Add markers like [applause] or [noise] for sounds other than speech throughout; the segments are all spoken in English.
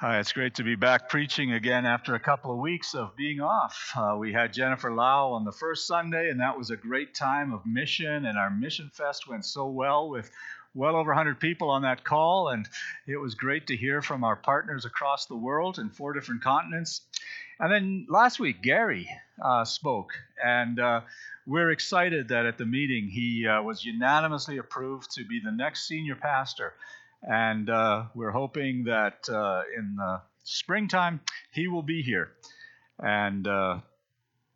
Hi, it's great to be back preaching again after a couple of weeks of being off. Uh, we had Jennifer Lau on the first Sunday, and that was a great time of mission, and our Mission Fest went so well with well over 100 people on that call, and it was great to hear from our partners across the world in four different continents. And then last week, Gary uh, spoke, and uh, we're excited that at the meeting he uh, was unanimously approved to be the next senior pastor and uh, we're hoping that uh, in the springtime he will be here. And uh,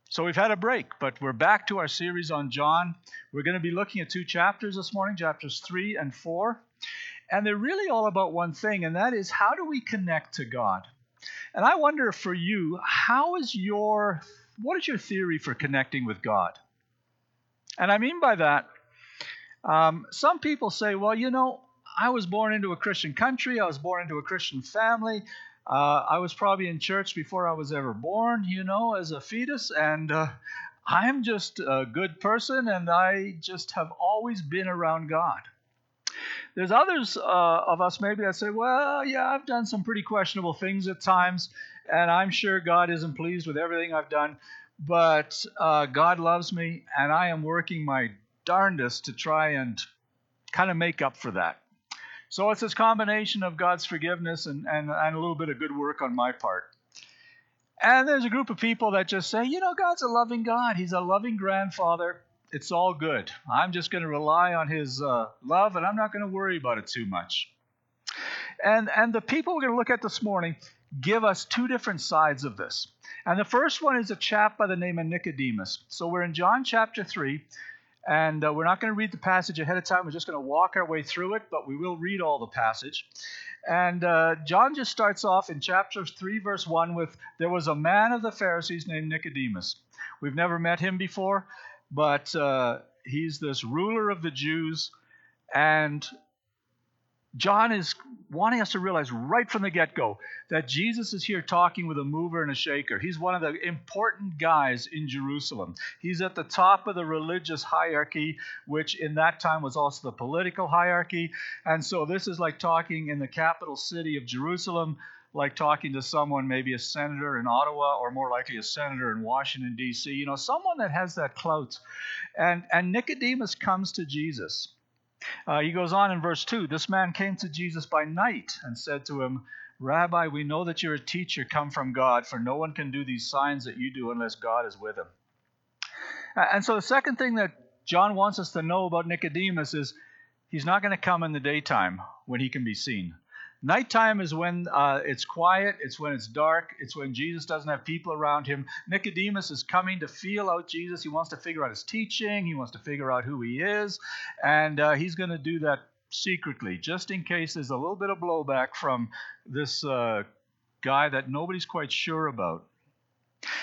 so we've had a break, but we're back to our series on John. We're going to be looking at two chapters this morning, chapters three and four. And they're really all about one thing, and that is how do we connect to God? And I wonder for you, how is your what is your theory for connecting with God? And I mean by that, um, some people say, well, you know, I was born into a Christian country. I was born into a Christian family. Uh, I was probably in church before I was ever born, you know, as a fetus. And uh, I'm just a good person, and I just have always been around God. There's others uh, of us maybe that say, well, yeah, I've done some pretty questionable things at times, and I'm sure God isn't pleased with everything I've done, but uh, God loves me, and I am working my darndest to try and kind of make up for that. So it's this combination of God's forgiveness and, and, and a little bit of good work on my part. And there's a group of people that just say, you know, God's a loving God. He's a loving grandfather. It's all good. I'm just going to rely on His uh, love and I'm not going to worry about it too much. And, and the people we're going to look at this morning give us two different sides of this. And the first one is a chap by the name of Nicodemus. So we're in John chapter 3, and uh, we're not going to read the passage ahead of time. We're just going to walk our way through it, but we will read all the passage. And uh, John just starts off in chapter 3, verse 1 with There was a man of the Pharisees named Nicodemus. We've never met him before, but uh, he's this ruler of the Jews. And John is wanting us to realize right from the get go that Jesus is here talking with a mover and a shaker. He's one of the important guys in Jerusalem. He's at the top of the religious hierarchy, which in that time was also the political hierarchy. And so this is like talking in the capital city of Jerusalem. Like talking to someone, maybe a senator in Ottawa, or more likely a senator in Washington, D.C., you know, someone that has that clout. And, and Nicodemus comes to Jesus. Uh, he goes on in verse 2 This man came to Jesus by night and said to him, Rabbi, we know that you're a teacher come from God, for no one can do these signs that you do unless God is with him. And so the second thing that John wants us to know about Nicodemus is he's not going to come in the daytime when he can be seen. Nighttime is when uh, it's quiet, it's when it's dark, it's when Jesus doesn't have people around him. Nicodemus is coming to feel out Jesus. He wants to figure out his teaching, he wants to figure out who he is, and uh, he's going to do that secretly, just in case there's a little bit of blowback from this uh, guy that nobody's quite sure about.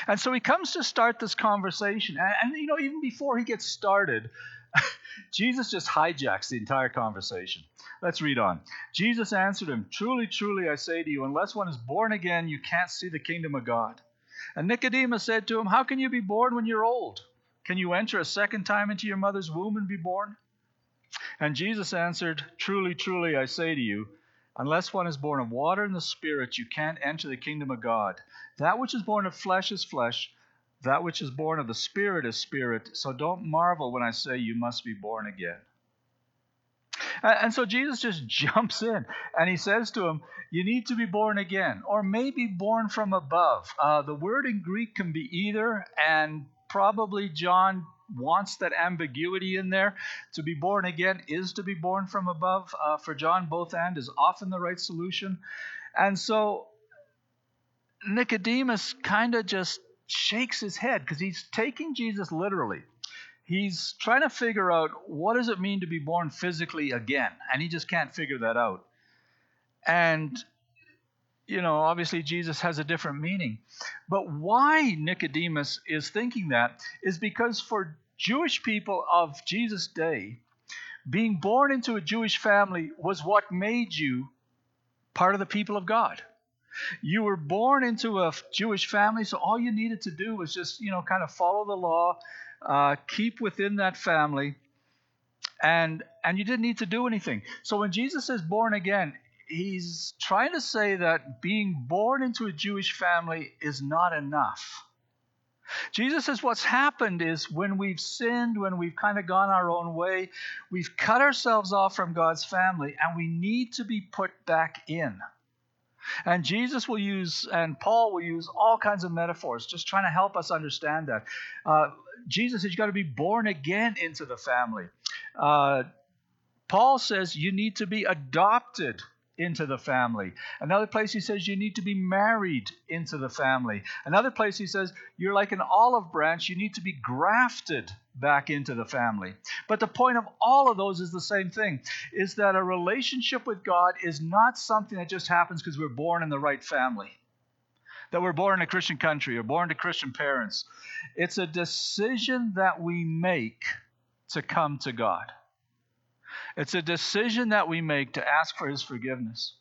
And so he comes to start this conversation. And, and, you know, even before he gets started, [laughs] Jesus just hijacks the entire conversation. Let's read on. Jesus answered him, Truly, truly, I say to you, unless one is born again, you can't see the kingdom of God. And Nicodemus said to him, How can you be born when you're old? Can you enter a second time into your mother's womb and be born? And Jesus answered, Truly, truly, I say to you, unless one is born of water and the Spirit, you can't enter the kingdom of God. That which is born of flesh is flesh, that which is born of the Spirit is spirit. So don't marvel when I say you must be born again. And so Jesus just [laughs] jumps in and he says to him, You need to be born again, or maybe born from above. Uh, the word in Greek can be either, and probably John wants that ambiguity in there. To be born again is to be born from above. Uh, for John, both and is often the right solution. And so Nicodemus kind of just shakes his head because he's taking Jesus literally. He's trying to figure out what does it mean to be born physically again, and he just can't figure that out. And you know, obviously Jesus has a different meaning. But why Nicodemus is thinking that is because for Jewish people of Jesus' day, being born into a Jewish family was what made you part of the people of God. You were born into a Jewish family, so all you needed to do was just, you know, kind of follow the law, uh, keep within that family, and and you didn't need to do anything. So when Jesus is born again, he's trying to say that being born into a Jewish family is not enough. Jesus says what's happened is when we've sinned, when we've kind of gone our own way, we've cut ourselves off from God's family and we need to be put back in. And Jesus will use, and Paul will use all kinds of metaphors, just trying to help us understand that. Uh, Jesus says you got to be born again into the family. Uh, Paul says you need to be adopted into the family. Another place he says you need to be married into the family. Another place he says you're like an olive branch, you need to be grafted back into the family. But the point of all of those is the same thing is that a relationship with God is not something that just happens because we're born in the right family. That we're born in a Christian country or born to Christian parents. It's a decision that we make to come to God. It's a decision that we make to ask for His forgiveness.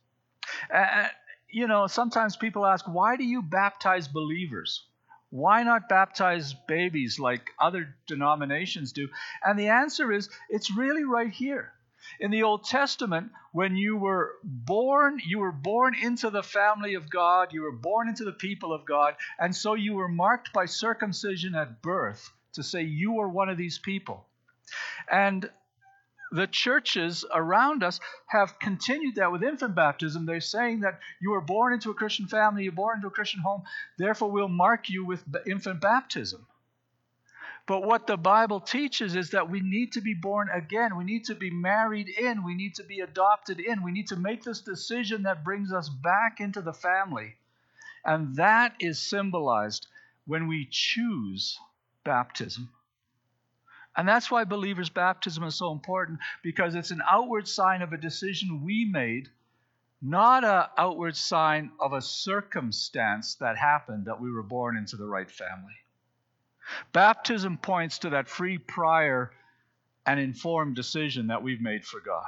Uh, you know, sometimes people ask, why do you baptize believers? Why not baptize babies like other denominations do? And the answer is, it's really right here. In the Old Testament, when you were born, you were born into the family of God, you were born into the people of God, and so you were marked by circumcision at birth to say you are one of these people. And the churches around us have continued that with infant baptism. They're saying that you were born into a Christian family, you're born into a Christian home, therefore we'll mark you with infant baptism. But what the Bible teaches is that we need to be born again. We need to be married in. We need to be adopted in. We need to make this decision that brings us back into the family. And that is symbolized when we choose baptism. And that's why believers' baptism is so important because it's an outward sign of a decision we made, not an outward sign of a circumstance that happened that we were born into the right family. Baptism points to that free, prior, and informed decision that we've made for God.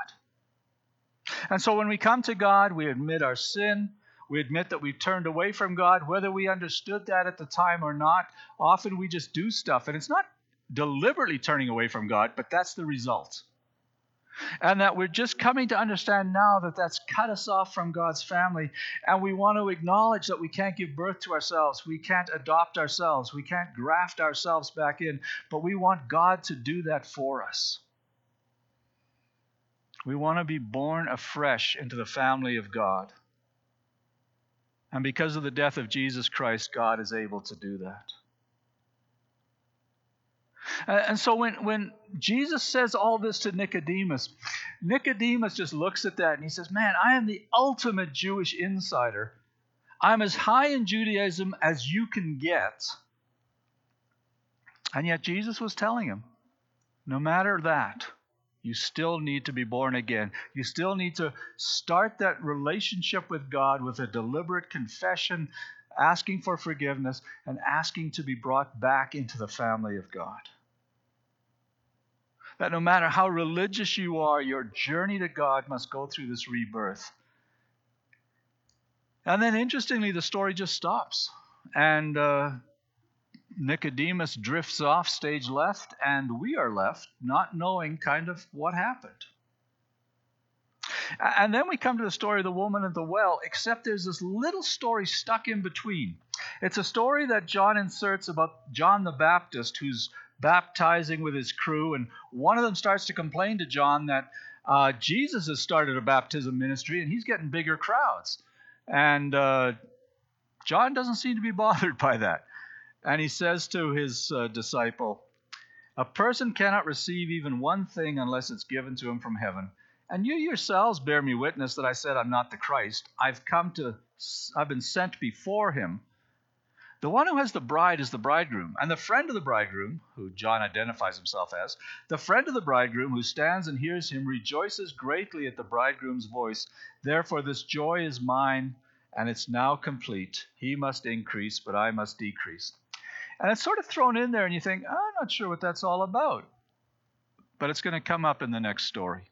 And so when we come to God, we admit our sin. We admit that we've turned away from God, whether we understood that at the time or not. Often we just do stuff, and it's not deliberately turning away from God, but that's the result. And that we're just coming to understand now that that's cut us off from God's family. And we want to acknowledge that we can't give birth to ourselves. We can't adopt ourselves. We can't graft ourselves back in. But we want God to do that for us. We want to be born afresh into the family of God. And because of the death of Jesus Christ, God is able to do that. Uh, and so when, when Jesus says all this to Nicodemus, Nicodemus just looks at that and he says, Man, I am the ultimate Jewish insider. I'm as high in Judaism as you can get. And yet Jesus was telling him, no matter that, you still need to be born again. You still need to start that relationship with God with a deliberate confession, asking for forgiveness, and asking to be brought back into the family of God that no matter how religious you are, your journey to God must go through this rebirth. And then, interestingly, the story just stops. And uh, Nicodemus drifts off stage left, and we are left not knowing kind of what happened. And then we come to the story of the woman at the well, except there's this little story stuck in between. It's a story that John inserts about John the Baptist, who's baptizing with his crew, and one of them starts to complain to John that uh, Jesus has started a baptism ministry and he's getting bigger crowds. And uh, John doesn't seem to be [laughs] bothered by that. And he says to his uh, disciple, A person cannot receive even one thing unless it's given to him from heaven. And you yourselves bear me witness that I said I'm not the Christ. I've come to, I've been sent before him. The one who has the bride is the bridegroom, and the friend of the bridegroom, who John identifies himself as, the friend of the bridegroom who stands and hears him rejoices greatly at the bridegroom's voice. Therefore, this joy is mine, and it's now complete. He must increase, but I must decrease. And it's sort of thrown in there, and you think, I'm not sure what that's all about. But it's going to come up in the next story.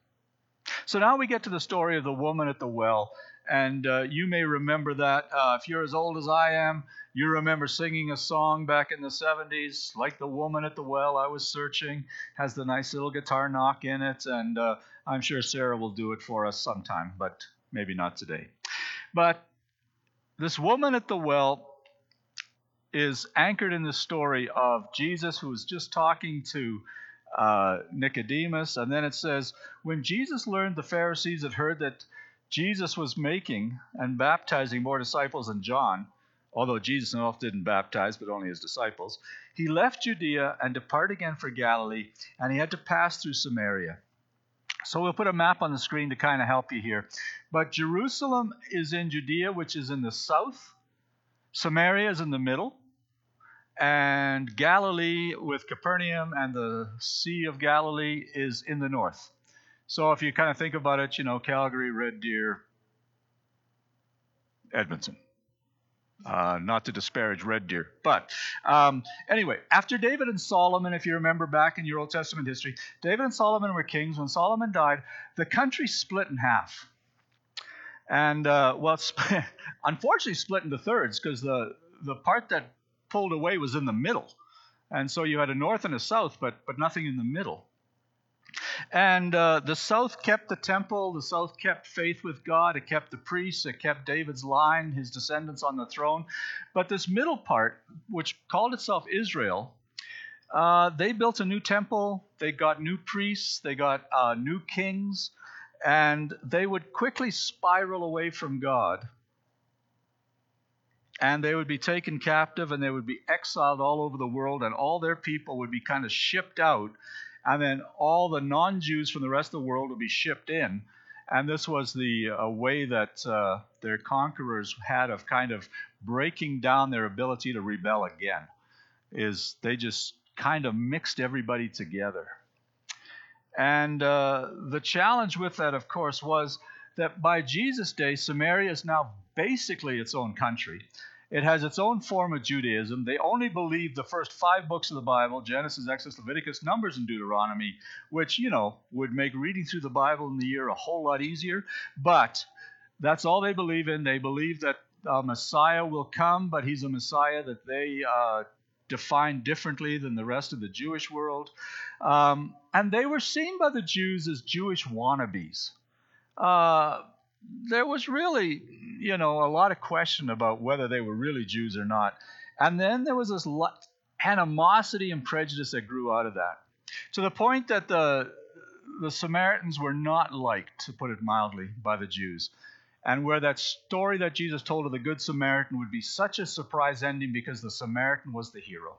So now we get to the story of the woman at the well. And uh, you may remember that. Uh, if you're as old as I am, you remember singing a song back in the 70s, like The Woman at the Well I Was Searching, has the nice little guitar knock in it. And uh, I'm sure Sarah will do it for us sometime, but maybe not today. But this woman at the well is anchored in the story of Jesus who was just talking to uh, Nicodemus. And then it says, When Jesus learned the Pharisees had heard that Jesus was making and baptizing more disciples than John, although Jesus himself didn't baptize, but only his disciples, he left Judea and departed again for Galilee, and he had to pass through Samaria. So we'll put a map on the screen to kind of help you here. But Jerusalem is in Judea, which is in the south. Samaria is in the middle. And Galilee with Capernaum and the Sea of Galilee is in the north. So if you kind of think about it, you know, Calgary, Red Deer, Edmonton. Uh, not to disparage Red Deer. But um, anyway, after David and Solomon, if you remember back in your Old Testament history, David and Solomon were kings. When Solomon died, the country split in half. And, uh, well, [laughs] unfortunately, split into thirds because the, the part that pulled away was in the middle. And so you had a north and a south, but, but nothing in the middle. And uh, the south kept the temple, the south kept faith with God, it kept the priests, it kept David's line, his descendants on the throne. But this middle part, which called itself Israel, uh, they built a new temple, they got new priests, they got uh, new kings, and they would quickly spiral away from God. And they would be taken captive and they would be exiled all over the world, and all their people would be kind of shipped out and then all the non-Jews from the rest of the world would be shipped in. And this was the uh, way that uh, their conquerors had of kind of breaking down their ability to rebel again. Is they just kind of mixed everybody together. And uh, the challenge with that, of course, was that by Jesus' day, Samaria is now basically its own country. It has its own form of Judaism. They only believe the first five books of the Bible Genesis, Exodus, Leviticus, Numbers, and Deuteronomy, which, you know, would make reading through the Bible in the year a whole lot easier. But that's all they believe in. They believe that a Messiah will come, but he's a Messiah that they uh, define differently than the rest of the Jewish world. Um, and they were seen by the Jews as Jewish wannabes. Uh, there was really, you know, a lot of question about whether they were really Jews or not. And then there was this animosity and prejudice that grew out of that, to the point that the the Samaritans were not liked, to put it mildly, by the Jews. And where that story that Jesus told of the Good Samaritan would be such a surprise ending because the Samaritan was the hero.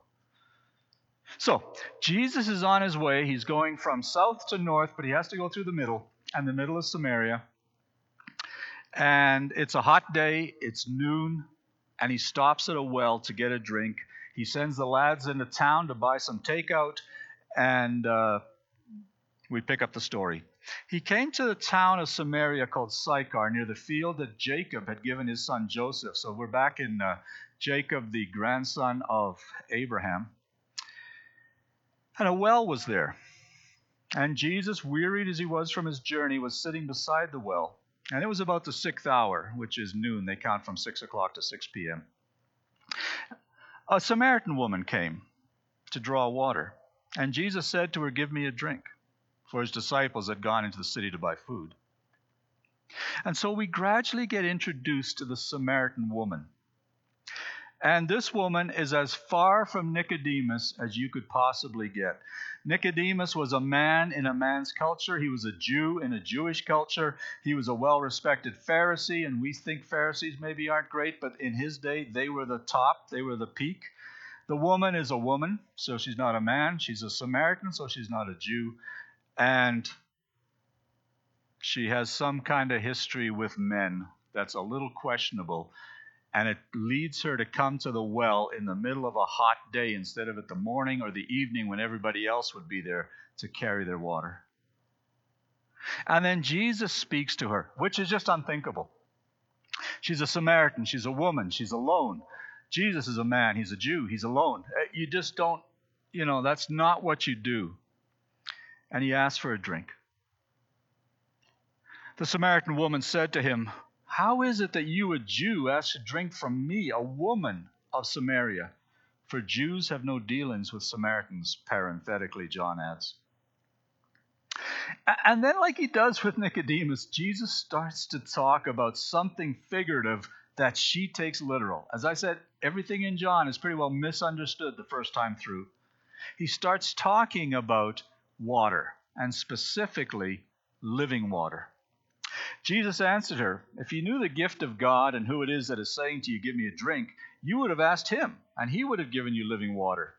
So, Jesus is on his way. He's going from south to north, but he has to go through the middle, and the middle is Samaria and it's a hot day, it's noon, and he stops at a well to get a drink. He sends the lads into town to buy some takeout, and uh, we pick up the story. He came to the town of Samaria called Sychar, near the field that Jacob had given his son Joseph. So we're back in uh, Jacob, the grandson of Abraham. And a well was there. And Jesus, wearied as he was from his journey, was sitting beside the well. And it was about the sixth hour, which is noon. They count from 6 o'clock to 6 p.m. A Samaritan woman came to draw water, and Jesus said to her, Give me a drink, for his disciples had gone into the city to buy food. And so we gradually get introduced to the Samaritan woman. And this woman is as far from Nicodemus as you could possibly get. Nicodemus was a man in a man's culture. He was a Jew in a Jewish culture. He was a well respected Pharisee, and we think Pharisees maybe aren't great, but in his day, they were the top, they were the peak. The woman is a woman, so she's not a man. She's a Samaritan, so she's not a Jew. And she has some kind of history with men that's a little questionable and it leads her to come to the well in the middle of a hot day instead of at the morning or the evening when everybody else would be there to carry their water. And then Jesus speaks to her, which is just unthinkable. She's a Samaritan, she's a woman, she's alone. Jesus is a man, he's a Jew, he's alone. Uh, you just don't, you know, that's not what you do. And he asks for a drink. The Samaritan woman said to him, how is it that you, a Jew, ask to drink from me, a woman of Samaria? For Jews have no dealings with Samaritans, parenthetically, John adds. And then, like he does with Nicodemus, Jesus starts to talk about something figurative that she takes literal. As I said, everything in John is pretty well misunderstood the first time through. He starts talking about water, and specifically living water. Jesus answered her, If you knew the gift of God and who it is that is saying to you, Give me a drink, you would have asked him, and he would have given you living water.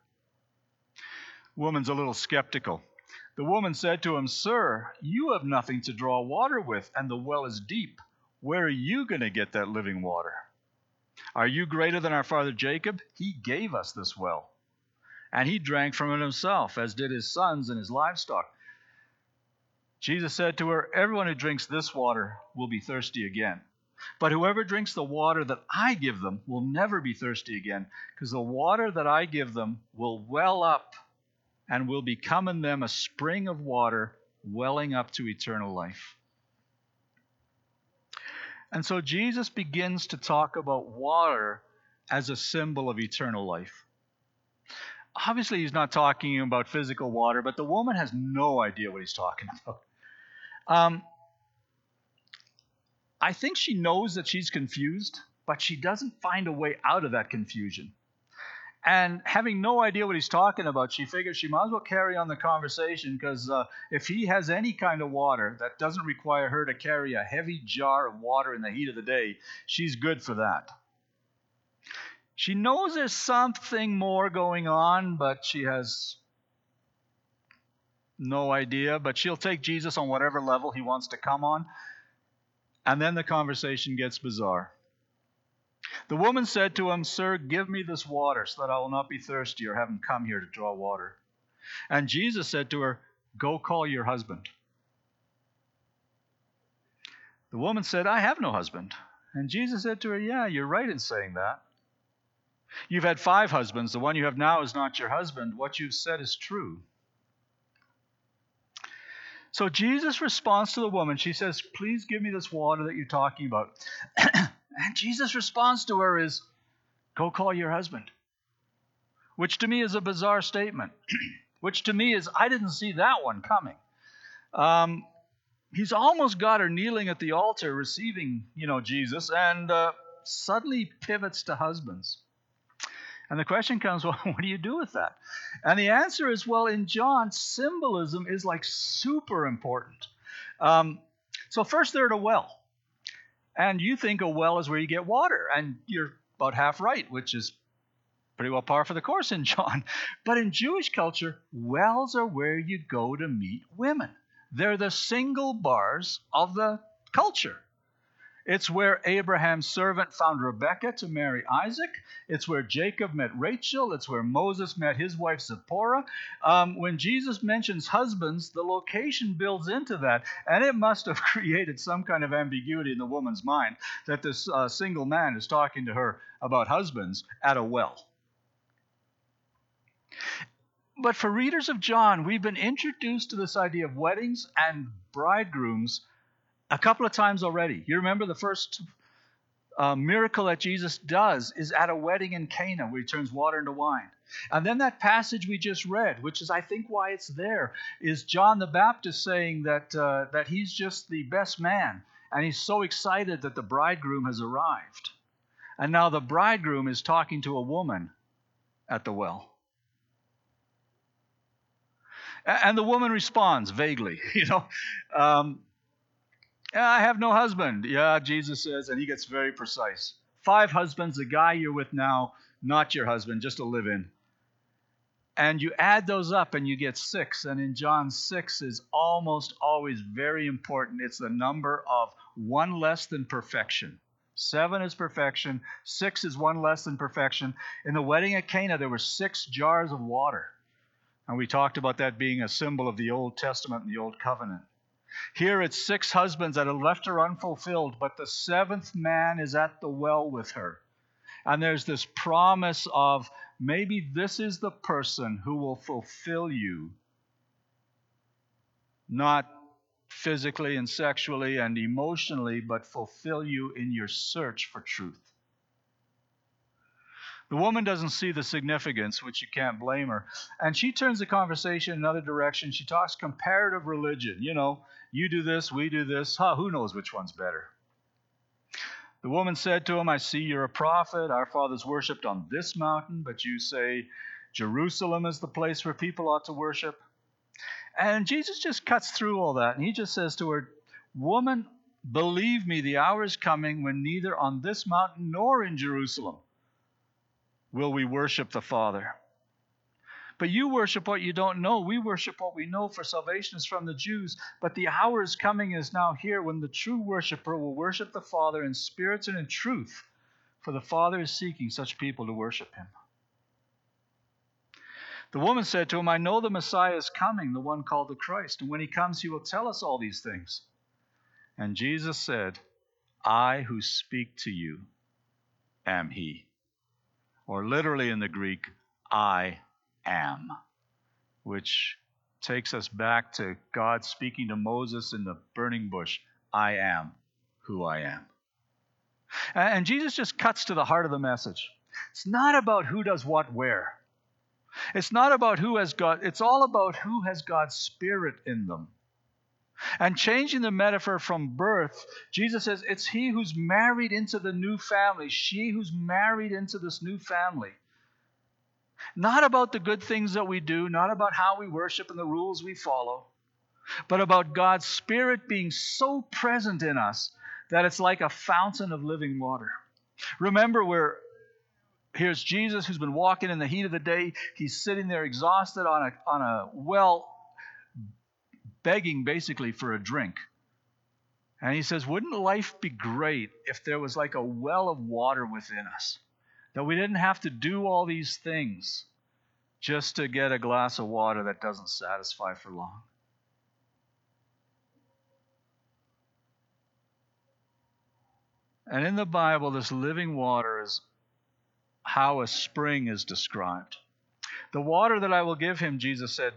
Woman's a little skeptical. The woman said to him, Sir, you have nothing to draw water with, and the well is deep. Where are you going to get that living water? Are you greater than our father Jacob? He gave us this well, and he drank from it himself, as did his sons and his livestock. Jesus said to her, Everyone who drinks this water will be thirsty again. But whoever drinks the water that I give them will never be thirsty again, because the water that I give them will well up and will become in them a spring of water welling up to eternal life. And so Jesus begins to talk about water as a symbol of eternal life. Obviously, he's not talking about physical water, but the woman has no idea what he's talking [laughs] about. Um, I think she knows that she's confused, but she doesn't find a way out of that confusion. And having no idea what he's talking about, she figures she might as well carry on the conversation because uh, if he has any kind of water that doesn't require her to carry a heavy jar of water in the heat of the day, she's good for that. She knows there's something more going on, but she has no idea. But she'll take Jesus on whatever level he wants to come on. And then the conversation gets bizarre. The woman said to him, Sir, give me this water so that I will not be thirsty or have him come here to draw water. And Jesus said to her, Go call your husband. The woman said, I have no husband. And Jesus said to her, Yeah, you're right in saying that. You've had five husbands. The one you have now is not your husband. What you've said is true. So Jesus responds to the woman. She says, Please give me this water that you're talking about. [clears throat] And Jesus' response to her is, Go call your husband. Which to me is a bizarre statement. [clears throat] Which to me is, I didn't see that one coming. Um, he's almost got her kneeling at the altar receiving, you know, Jesus, and uh, suddenly pivots to husbands. And the question comes, [laughs] well, what do you do with that? And the answer is, well, in John, symbolism is like super important. Um, so first they're at a well. And you think a well is where you get water, and you're about half right, which is pretty well par for the course in John. [laughs] But in Jewish culture, wells are where you go to meet women. They're the single bars of the culture. It's where Abraham's servant found Rebekah to marry Isaac. It's where Jacob met Rachel. It's where Moses met his wife Zipporah. Um, when Jesus mentions husbands, the location builds into that, and it must have [laughs] created some kind of ambiguity in the woman's mind that this uh, single man is talking to her about husbands at a well. But for readers of John, we've been introduced to this idea of weddings and bridegrooms a couple of times already. You remember the first uh, miracle that Jesus does is at a wedding in Cana where he turns water into wine. And then that passage we just read, which is I think why it's there, is John the Baptist saying that uh, that he's just the best man, and he's so excited that the bridegroom has arrived. And now the bridegroom is talking to a woman at the well. And the woman responds vaguely, [laughs] you know. Um, I have no husband. Yeah, Jesus says, and he gets very precise. Five husbands, the guy you're with now, not your husband, just a live in. And you add those up and you get six. And in John, six is almost always very important. It's the number of one less than perfection. Seven is perfection, six is one less than perfection. In the wedding at Cana, there were six jars of water. And we talked about that being a symbol of the Old Testament and the Old Covenant. Here it's six husbands that have left her unfulfilled, but the seventh man is at the well with her. And there's this promise of maybe this is the person who will fulfill you, not physically and sexually and emotionally, but fulfill you in your search for truth. The woman doesn't see the significance, which you can't blame her. And she turns the conversation another direction. She talks comparative religion. You know, you do this, we do this. Huh, who knows which one's better? The woman said to him, I see you're a prophet. Our fathers worshipped on this mountain, but you say Jerusalem is the place where people ought to worship. And Jesus just cuts through all that, and he just says to her, Woman, believe me, the hour is coming when neither on this mountain nor in Jerusalem will we worship the Father. But you worship what you don't know. We worship what we know, for salvation is from the Jews. But the hour is coming is now here when the true worshiper will worship the Father in spirit and in truth, for the Father is seeking such people to worship him. The woman said to him, I know the Messiah is coming, the one called the Christ, and when he comes, he will tell us all these things. And Jesus said, I who speak to you am he or literally in the Greek, I am, which takes us back to God speaking to Moses in the burning bush I am who I am. And Jesus just cuts to the heart of the message. It's not about who does what where. It's not about who has God, it's all about who has God's Spirit in them. And changing the metaphor from birth, Jesus says it's he who's married into the new family, she who's married into this new family. Not about the good things that we do, not about how we worship and the rules we follow, but about God's Spirit being so present in us that it's like a fountain of living water. Remember, where here's Jesus who's been walking in the heat of the day. He's sitting there exhausted on a, on a well begging basically for a drink. And he says, Wouldn't life be great if there was like a well of water within us? That we didn't have to do all these things just to get a glass of water that doesn't satisfy for long. And in the Bible, this living water is how a spring is described. The water that I will give him, Jesus said,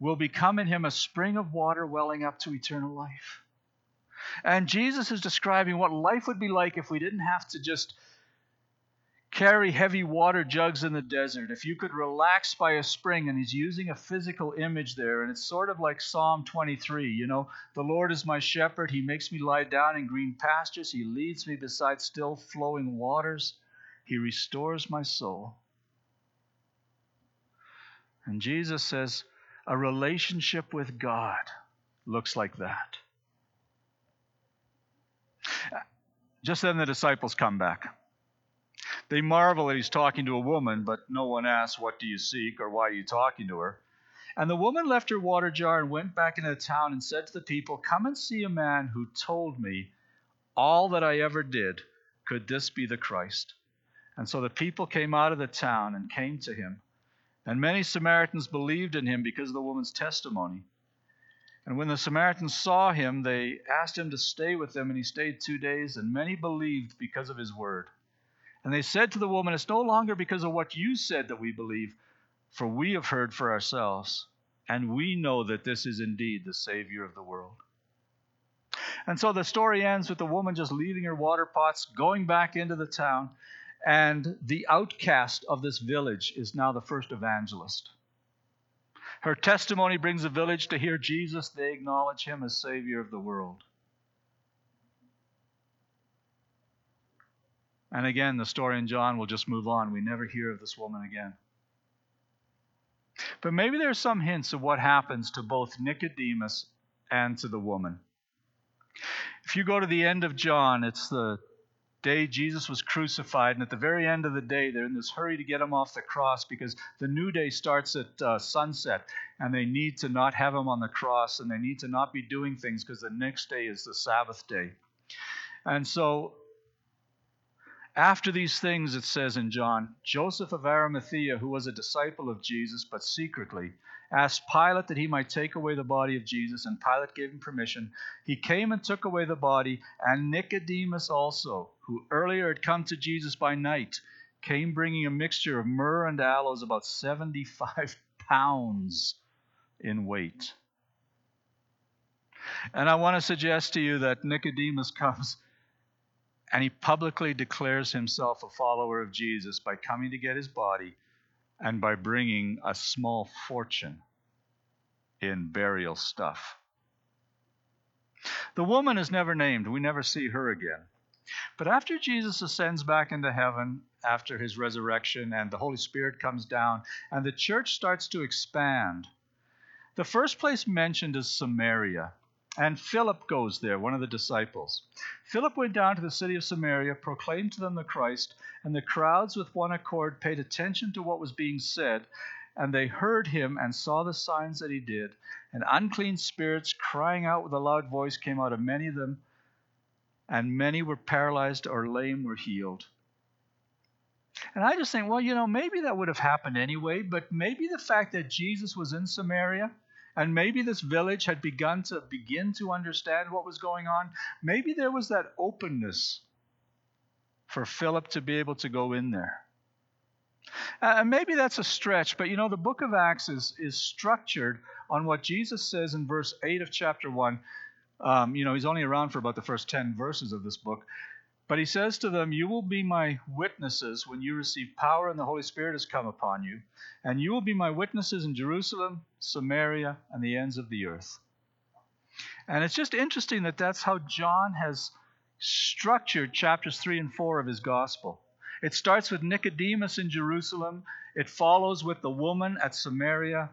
will become in him a spring of water welling up to eternal life. And Jesus is describing what life would be like if we didn't have to just carry heavy water jugs in the desert. If you could relax by a spring, and he's using a physical image there, and it's sort of like Psalm 23. You know, the Lord is my shepherd. He makes me lie down in green pastures. He leads me beside still flowing waters. He restores my soul. And Jesus says, a relationship with God looks like that. Just then the disciples come back. They marvel that he's talking to a woman, but no one asks, What do you seek or why are you talking to her? And the woman left her water jar and went back into the town and said to the people, Come and see a man who told me all that I ever did. Could this be the Christ? And so the people came out of the town and came to him. And many Samaritans believed in him because of the woman's testimony. And when the Samaritans saw him, they asked him to stay with them, and he stayed two days, and many believed because of his word. And they said to the woman, It's no longer because of what you said that we believe, for we have heard for ourselves, and we know that this is indeed the Savior of the world. And so the story ends with the woman just leaving her water pots, going back into the town, and the outcast of this village is now the first evangelist. Her testimony brings the village to hear Jesus. They acknowledge him as Savior of the world. And again, the story in John will just move on. We never hear of this woman again. But maybe there's some hints of what happens to both Nicodemus and to the woman. If you go to the end of John, it's the day Jesus was crucified, and at the very end of the day, they're in this hurry to get him off the cross because the new day starts at uh, sunset, and they need to not have him on the cross, and they need to not be doing things because the next day is the Sabbath day. And so, after these things, it says in John, Joseph of Arimathea, who was a disciple of Jesus, but secretly, asked Pilate that he might take away the body of Jesus, and Pilate gave him permission. He came and took away the body, and Nicodemus also, who earlier had come to Jesus by night, came bringing a mixture of myrrh and aloes, about 75 [laughs] pounds in weight. And I want to suggest to you that Nicodemus [laughs] comes And he publicly declares himself a follower of Jesus by coming to get his body and by bringing a small fortune in burial stuff. The woman is never named. We never see her again. But after Jesus ascends back into heaven, after his resurrection, and the Holy Spirit comes down, and the church starts to expand, the first place mentioned is Samaria. And Philip goes there, one of the disciples. Philip went down to the city of Samaria, proclaimed to them the Christ, and the crowds with one accord paid attention to what was being said, and they heard him and saw the signs that he did. And unclean spirits, crying out with a loud voice, came out of many of them, and many were paralyzed or lame were healed. And I just think, well, you know, maybe that would have happened anyway, but maybe the fact that Jesus was in Samaria and maybe this village had begun to begin to understand what was going on. Maybe there was that openness for Philip to be able to go in there. And maybe that's a stretch, but you know, the book of Acts is, is structured on what Jesus says in verse 8 of chapter 1. Um, you know, he's only around for about the first 10 verses of this book. But he says to them, You will be my witnesses when you receive power and the Holy Spirit has come upon you. And you will be my witnesses in Jerusalem, Samaria, and the ends of the earth. And it's just interesting that that's how John has structured chapters 3 and 4 of his gospel. It starts with Nicodemus in Jerusalem, it follows with the woman at Samaria,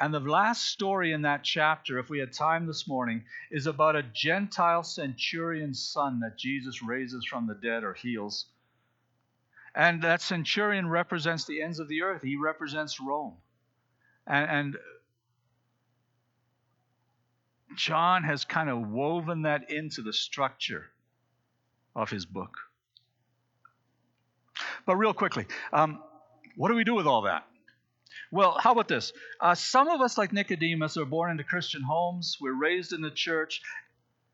and the last story in that chapter, if we had time this morning, is about a Gentile centurion's son that Jesus raises from the dead or heals. And that centurion represents the ends of the earth, he represents Rome. And, and John has kind of woven that into the structure of his book. But real quickly, um, what do we do with all that? Well, how about this? Uh, some of us, like Nicodemus, are born into Christian homes. We're raised in the church,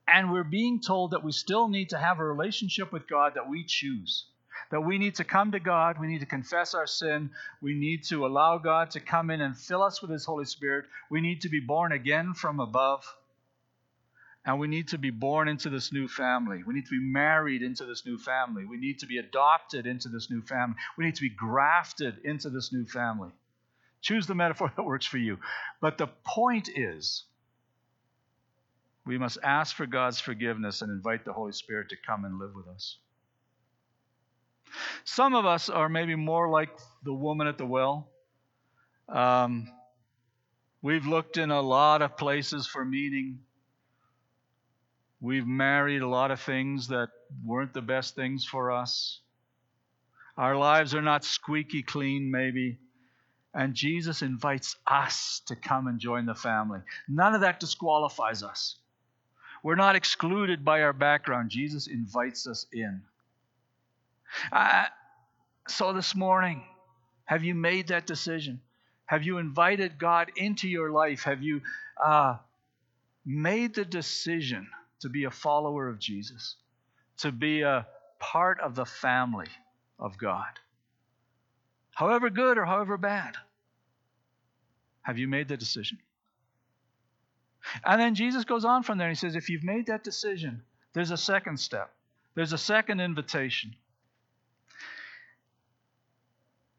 and we're being told that we still need to have a relationship with God that we choose. That we need to come to God, we need to confess our sin, we need to allow God to come in and fill us with His Holy Spirit, we need to be born again from above, and we need to be born into this new family. We need to be married into this new family. We need to be adopted into this new family. We need to be grafted into this new family. Choose the metaphor [laughs] that works for you. But the point is, we must ask for God's forgiveness and invite the Holy Spirit to come and live with us. Some of us are maybe more like the woman at the well. Um, we've looked in a lot of places for meaning. We've married a lot of things that weren't the best things for us. Our lives are not squeaky clean, maybe. And Jesus invites us to come and join the family. None of that disqualifies us. We're not excluded by our background. Jesus invites us in. Uh, so this morning, have you made that decision? Have you invited God into your life? Have you uh, made the decision to be a follower of Jesus, to be a part of the family of God? However good or however bad. Have you made the decision? And then Jesus goes on from there and he says, if you've made that decision, there's a second step, there's a second invitation.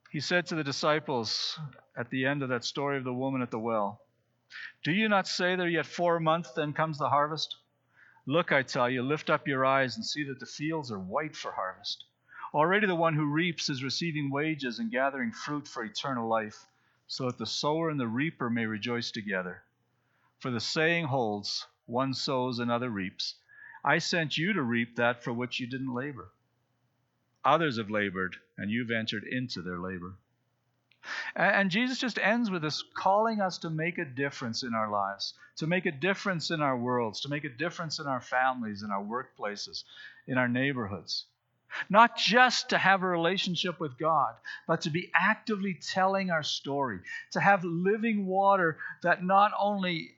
He said to the disciples at the end of that story of the woman at the well, Do you not say there yet four months, then comes the harvest? Look, I tell you, lift up your eyes and see that the fields are white for harvest. Already the one who reaps is receiving wages and gathering fruit for eternal life, so that the sower and the reaper may rejoice together. For the saying holds one sows, another reaps. I sent you to reap that for which you didn't labor. Others have labored, and you've entered into their labor. And Jesus just ends with this calling us to make a difference in our lives, to make a difference in our worlds, to make a difference in our families, in our workplaces, in our neighborhoods. Not just to have a relationship with God, but to be actively telling our story, to have living water that not only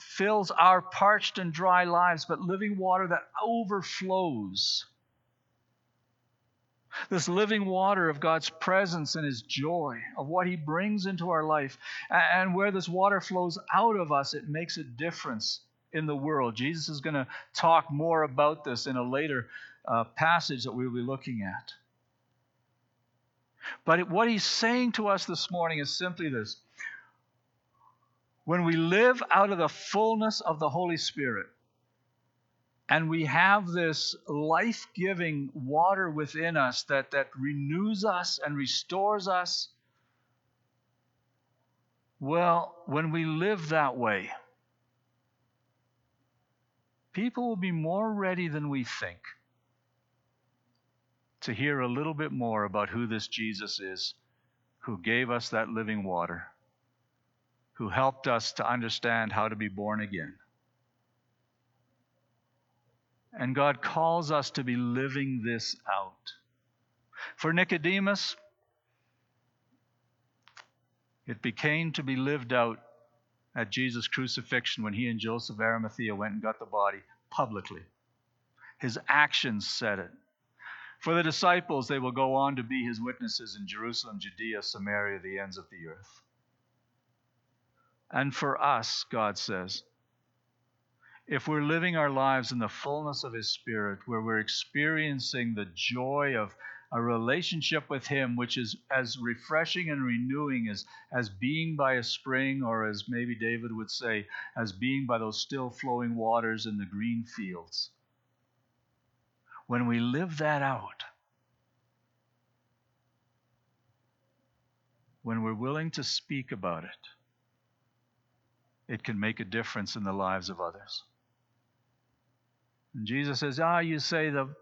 fills our parched and dry lives, but living water that overflows. This living water of God's presence and His joy, of what He brings into our life. And where this water flows out of us, it makes a difference in the world. Jesus is going to talk more about this in a later uh, passage that we'll be looking at. But what he's saying to us this morning is simply this when we live out of the fullness of the Holy Spirit, and we have this life giving water within us that, that renews us and restores us. Well, when we live that way, people will be more ready than we think to hear a little bit more about who this Jesus is who gave us that living water, who helped us to understand how to be born again. And God calls us to be living this out. For Nicodemus, it became to be lived out at Jesus' crucifixion when he and Joseph Arimathea went and got the body publicly. His actions said it. For the disciples, they will go on to be his witnesses in Jerusalem, Judea, Samaria, the ends of the earth. And for us, God says, if we're living our lives in the fullness of His Spirit, where we're experiencing the joy of a relationship with Him, which is as refreshing and renewing as, as being by a spring, or as maybe David would say, as being by those still flowing waters in the green fields. When we live that out, when we're willing to speak about it, it can make a difference in the lives of others. And Jesus says, Ah, you say the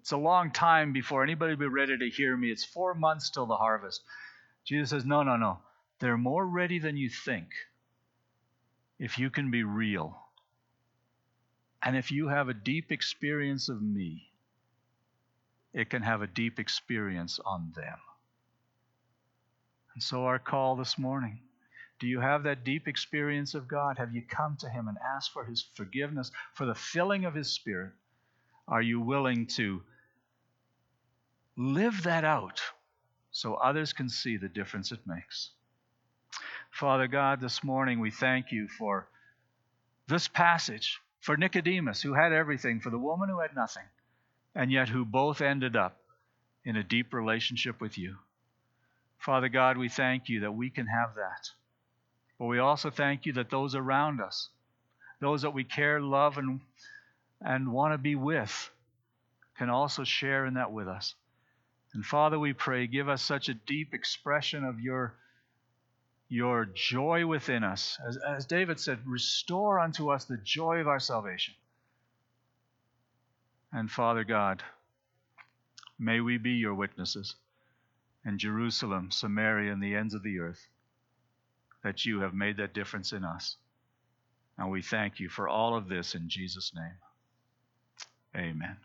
it's a long time before anybody will be ready to hear me. It's four months till the harvest. Jesus says, No, no, no. They're more ready than you think if you can be real. And if you have a deep experience of me, it can have a deep experience on them. And so, our call this morning do you have that deep experience of God? Have you come to Him and asked for His forgiveness, for the filling of His Spirit? Are you willing to live that out so others can see the difference it makes? Father God, this morning we thank you for this passage, for Nicodemus, who had everything, for the woman who had nothing, and yet who both ended up in a deep relationship with you. Father God, we thank you that we can have that. But we also thank you that those around us, those that we care, love, and, and want to be with, can also share in that with us. And Father, we pray, give us such a deep expression of your, your joy within us. As, as David said, restore unto us the joy of our salvation. And Father God, may we be your witnesses in Jerusalem, Samaria, and the ends of the earth that you have made that difference in us. And we thank you for all of this in Jesus' name. Amen.